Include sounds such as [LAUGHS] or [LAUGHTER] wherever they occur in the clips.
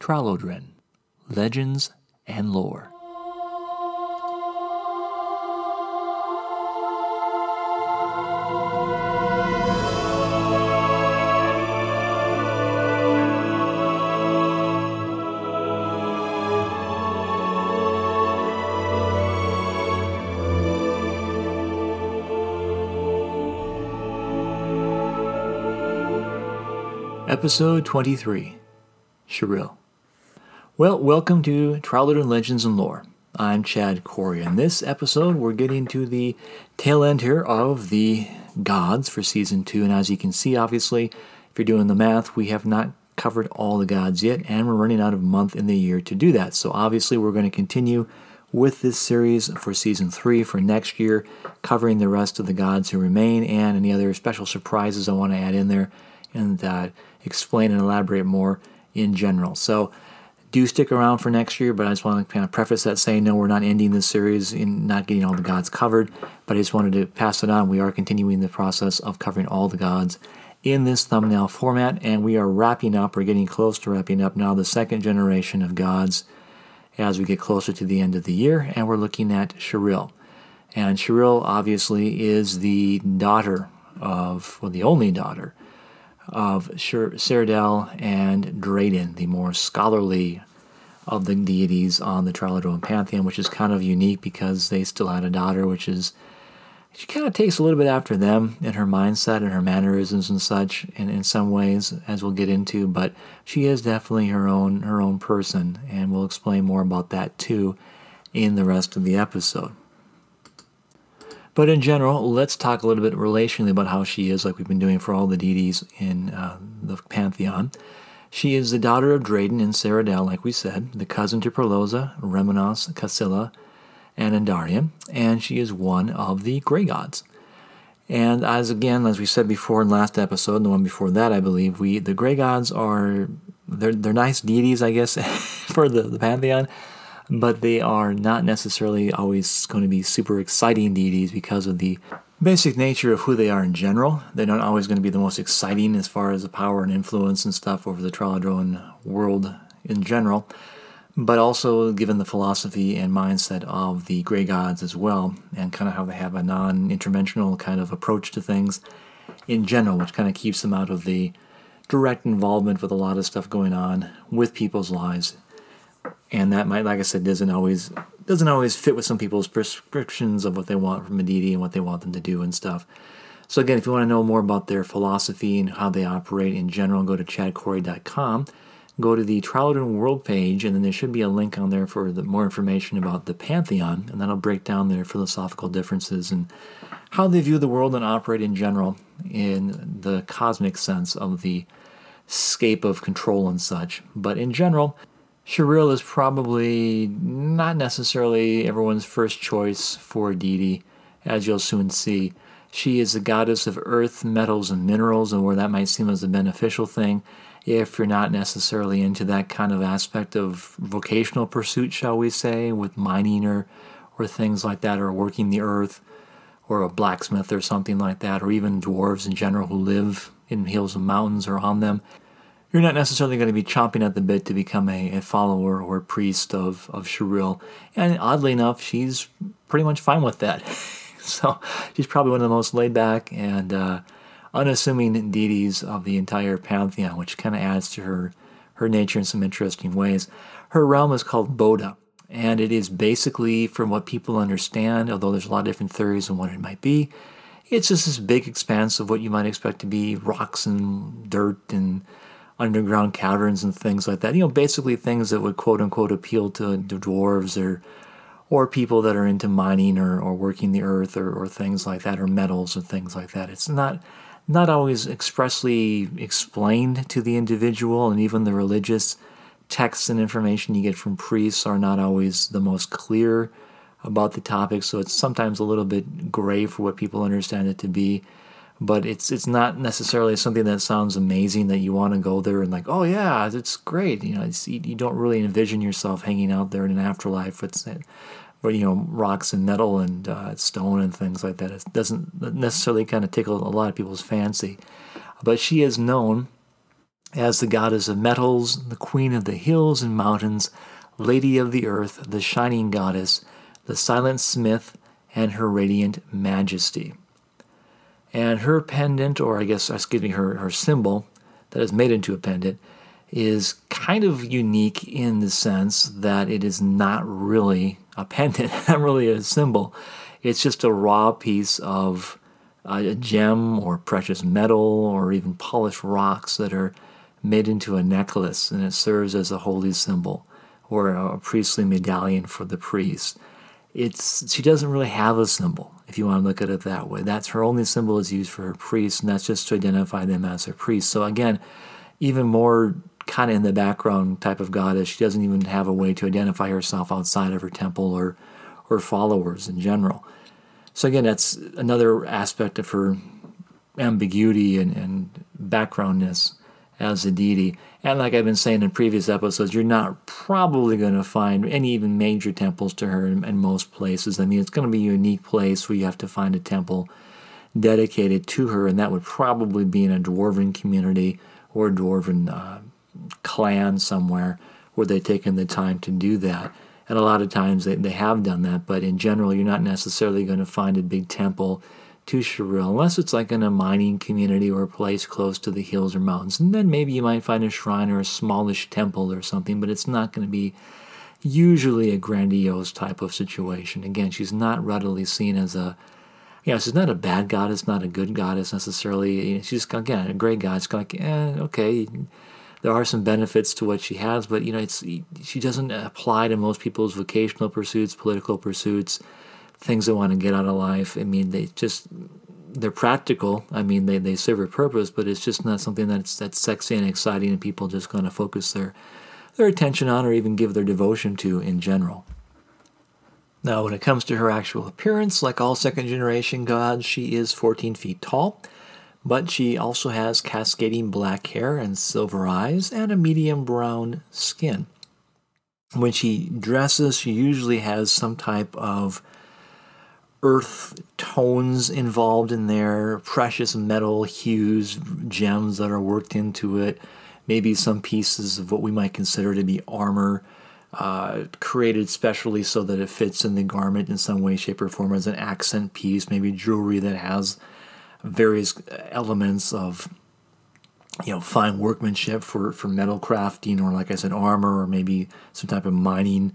Tralodren Legends and Lore. Episode 23 Shiril. Well, welcome to Tralodren Legends and Lore. I'm Chad Corey. In this episode, we're getting to the tail end here of the gods for season two. And as you can see, obviously, if you're doing the math, we have not covered all the gods yet, and we're running out of month in the year to do that. So obviously, we're going to continue with this series for season three for next year, covering the rest of the gods who remain and any other special surprises I want to add in there and uh, explain and elaborate more in general. So do stick around for next year, but I just want to kind of preface that saying no, we're not ending this series in not getting all the gods covered, but I just wanted to pass it on. We are continuing the process of covering all the gods in this thumbnail format, and we are wrapping up, we're getting close to wrapping up now, the second generation of gods as we get closer to the end of the year, and we're looking at Shiril. And Shiril obviously is the daughter of, well, the only daughter of Saredhel and Dradin, the more scholarly of the deities on the Tralodren pantheon, which is kind of unique because they still had a daughter, which is she kind of takes a little bit after them in her mindset and her mannerisms and such in, in some ways as we'll get into but she is definitely her own her own person and we'll explain more about that too in the rest of the episode but in general, let's talk a little bit relationally about how she is, like we've been doing for all the deities in uh, the pantheon. She is the daughter of Dradin and Saredhel, like we said, the cousin to Perlosa, Rheminas, Causilla, and Andariel, and she is one of the Grey Gods. And as again, as we said before in last episode, and the one before that, I believe, we the Grey Gods are they're they're nice deities, I guess, [LAUGHS] for the, the pantheon but they are not necessarily always going to be super exciting deities because of the basic nature of who they are in general. They're not always going to be the most exciting as far as the power and influence and stuff over the Tralodren world in general, but also given the philosophy and mindset of the Grey Gods as well, and kind of how they have a non interventional kind of approach to things in general, which kind of keeps them out of the direct involvement with a lot of stuff going on with people's lives and that might, like I said, doesn't always doesn't always fit with some people's prescriptions of what they want from a deity and what they want them to do and stuff. So again, if you want to know more about their philosophy and how they operate in general, go to chadcorey.com. Go to the Tralodren World page, and then there should be a link on there for the more information about the Pantheon, and that'll break down their philosophical differences and how they view the world and operate in general in the cosmic sense of the scape of control and such. But in general, Shiril is probably not necessarily everyone's first choice for deity, as you'll soon see. She is the goddess of earth, metals, and minerals, and where that might seem as a beneficial thing, if you're not necessarily into that kind of aspect of vocational pursuit, shall we say, with mining or, or things like that, or working the earth, or a blacksmith or something like that, or even dwarves in general who live in hills and mountains or on them you're not necessarily going to be chomping at the bit to become a, a follower or a priest of, of Shiril. And oddly enough, she's pretty much fine with that. [LAUGHS] so she's probably one of the most laid back and uh, unassuming deities of the entire pantheon, which kind of adds to her, her nature in some interesting ways. Her realm is called Boda, and it is basically, from what people understand, although there's a lot of different theories on what it might be, it's just this big expanse of what you might expect to be rocks and dirt and underground caverns and things like that. You know, basically things that would quote unquote appeal to dwarves or or people that are into mining or, or working the earth or, or things like that or metals and things like that. It's not not always expressly explained to the individual and even the religious texts and information you get from priests are not always the most clear about the topic so it's sometimes a little bit gray for what people understand it to be but it's it's not necessarily something that sounds amazing that you want to go there and like oh yeah it's great. You know you don't really envision yourself hanging out there in an afterlife with where you know rocks and metal and uh, stone and things like that. It doesn't necessarily kind of tickle a lot of people's fancy. But she is known as the goddess of metals, the queen of the hills and mountains, lady of the earth, the shining goddess, the silent smith, and her radiant majesty. And her pendant, or I guess, excuse me, her, her symbol that is made into a pendant, is kind of unique in the sense that it is not really a pendant, [LAUGHS] not really a symbol. It's just a raw piece of a gem or precious metal or even polished rocks that are made into a necklace and it serves as a holy symbol or a priestly medallion for the priest. It's she doesn't really have a symbol if you want to look at it that way. That's her only symbol is used for her priests, and that's just to identify them as her priests. So again, even more kind of in the background type of goddess. She doesn't even have a way to identify herself outside of her temple or or followers in general. So again, that's another aspect of her ambiguity and, and backgroundness as a deity. And like I've been saying in previous episodes, you're not probably going to find any even major temples to her in, in most places. I mean, it's going to be a unique place where you have to find a temple dedicated to her, and that would probably be in a dwarven community or a dwarven uh, clan somewhere where they've taken the time to do that. And a lot of times they, they have done that, but in general, you're not necessarily going to find a big temple to Shiril unless it's like in a mining community or a place close to the hills or mountains. And then maybe you might find a shrine or a smallish temple or something, but it's not going to be usually a grandiose type of situation. Again, she's not readily seen as a know, she's not a bad goddess, not a good goddess necessarily. She's again a great goddess. Like, eh, okay, there are some benefits to what she has, but you know, it's she doesn't apply to most people's vocational pursuits, political pursuits, things they want to get out of life. I mean, they just they're practical. I mean, they, they serve a purpose, but it's just not something that's that's sexy and exciting, and people just going to focus their their attention on or even give their devotion to in general. Now, when it comes to her actual appearance, like all second generation gods, she is 14 feet tall but she also has cascading black hair and silver eyes and a medium brown skin. When she dresses, she usually has some type of earth tones involved in there, precious metal hues, gems that are worked into it, maybe some pieces of what we might consider to be armor. Uh, created specially so that it fits in the garment in some way, shape, or form as an accent piece, maybe jewelry that has various elements of you know fine workmanship for for metal crafting or like I said armor or maybe some type of mining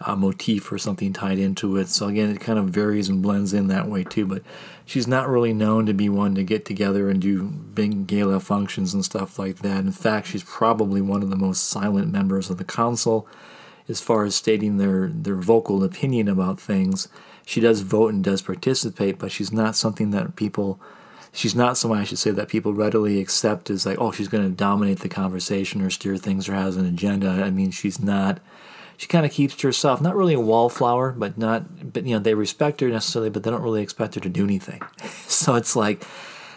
uh, motif or something tied into it. So again, it kind of varies and blends in that way too. But she's not really known to be one to get together and do big gala functions and stuff like that. In fact, she's probably one of the most silent members of the council as far as stating their their vocal opinion about things. She does vote and does participate, but she's not something that people she's not someone I should say that people readily accept as like, oh, she's going to dominate the conversation or steer things or has an agenda. I mean, she's not. She kind of keeps to herself. Not really a wallflower, but not. But you know, they respect her necessarily, but they don't really expect her to do anything. [LAUGHS] so it's like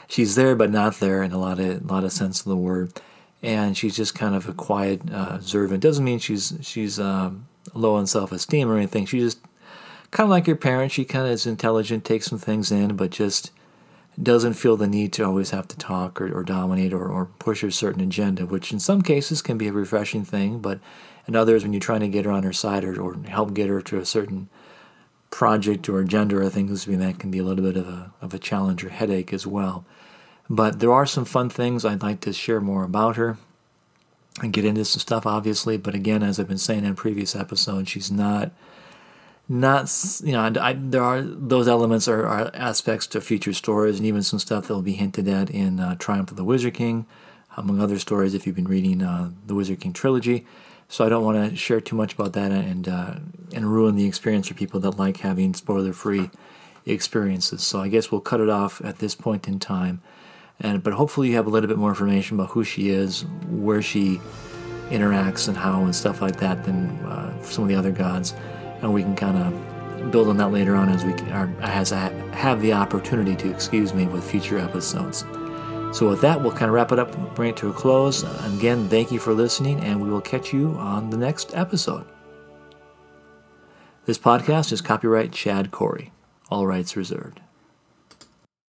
she's there, but not there in a lot of a lot of sense of the word. And she's just kind of a quiet uh, observant. Doesn't mean she's she's um, low on self esteem or anything. She just kind of like your parents. She kind of is intelligent, takes some things in, but just doesn't feel the need to always have to talk or, or dominate or, or push a certain agenda, which in some cases can be a refreshing thing, but in others, when you're trying to get her on her side or, or help get her to a certain project or agenda or things, that can be a little bit of a, of a challenge or headache as well. But there are some fun things I'd like to share more about her and get into some stuff, obviously. But again, as I've been saying in previous episodes, she's not not you know I, there are those elements are, are, aspects to future stories and even some stuff that will be hinted at in uh, triumph of the wizard king among other stories if you've been reading uh, the wizard king trilogy. So i don't want to share too much about that and uh, and ruin the experience for people that like having spoiler free experiences. So i guess we'll cut it off at this point in time. And but hopefully you have a little bit more information about who she is where she interacts and how and stuff like that than uh, some of the other gods and we can kind of build on that later on as we as I have the opportunity to, excuse me, with future episodes. So with that, we'll kind of wrap it up bring it to a close. Again, thank you for listening, and we will catch you on the next episode. This podcast is copyright Chad Corey. All rights reserved.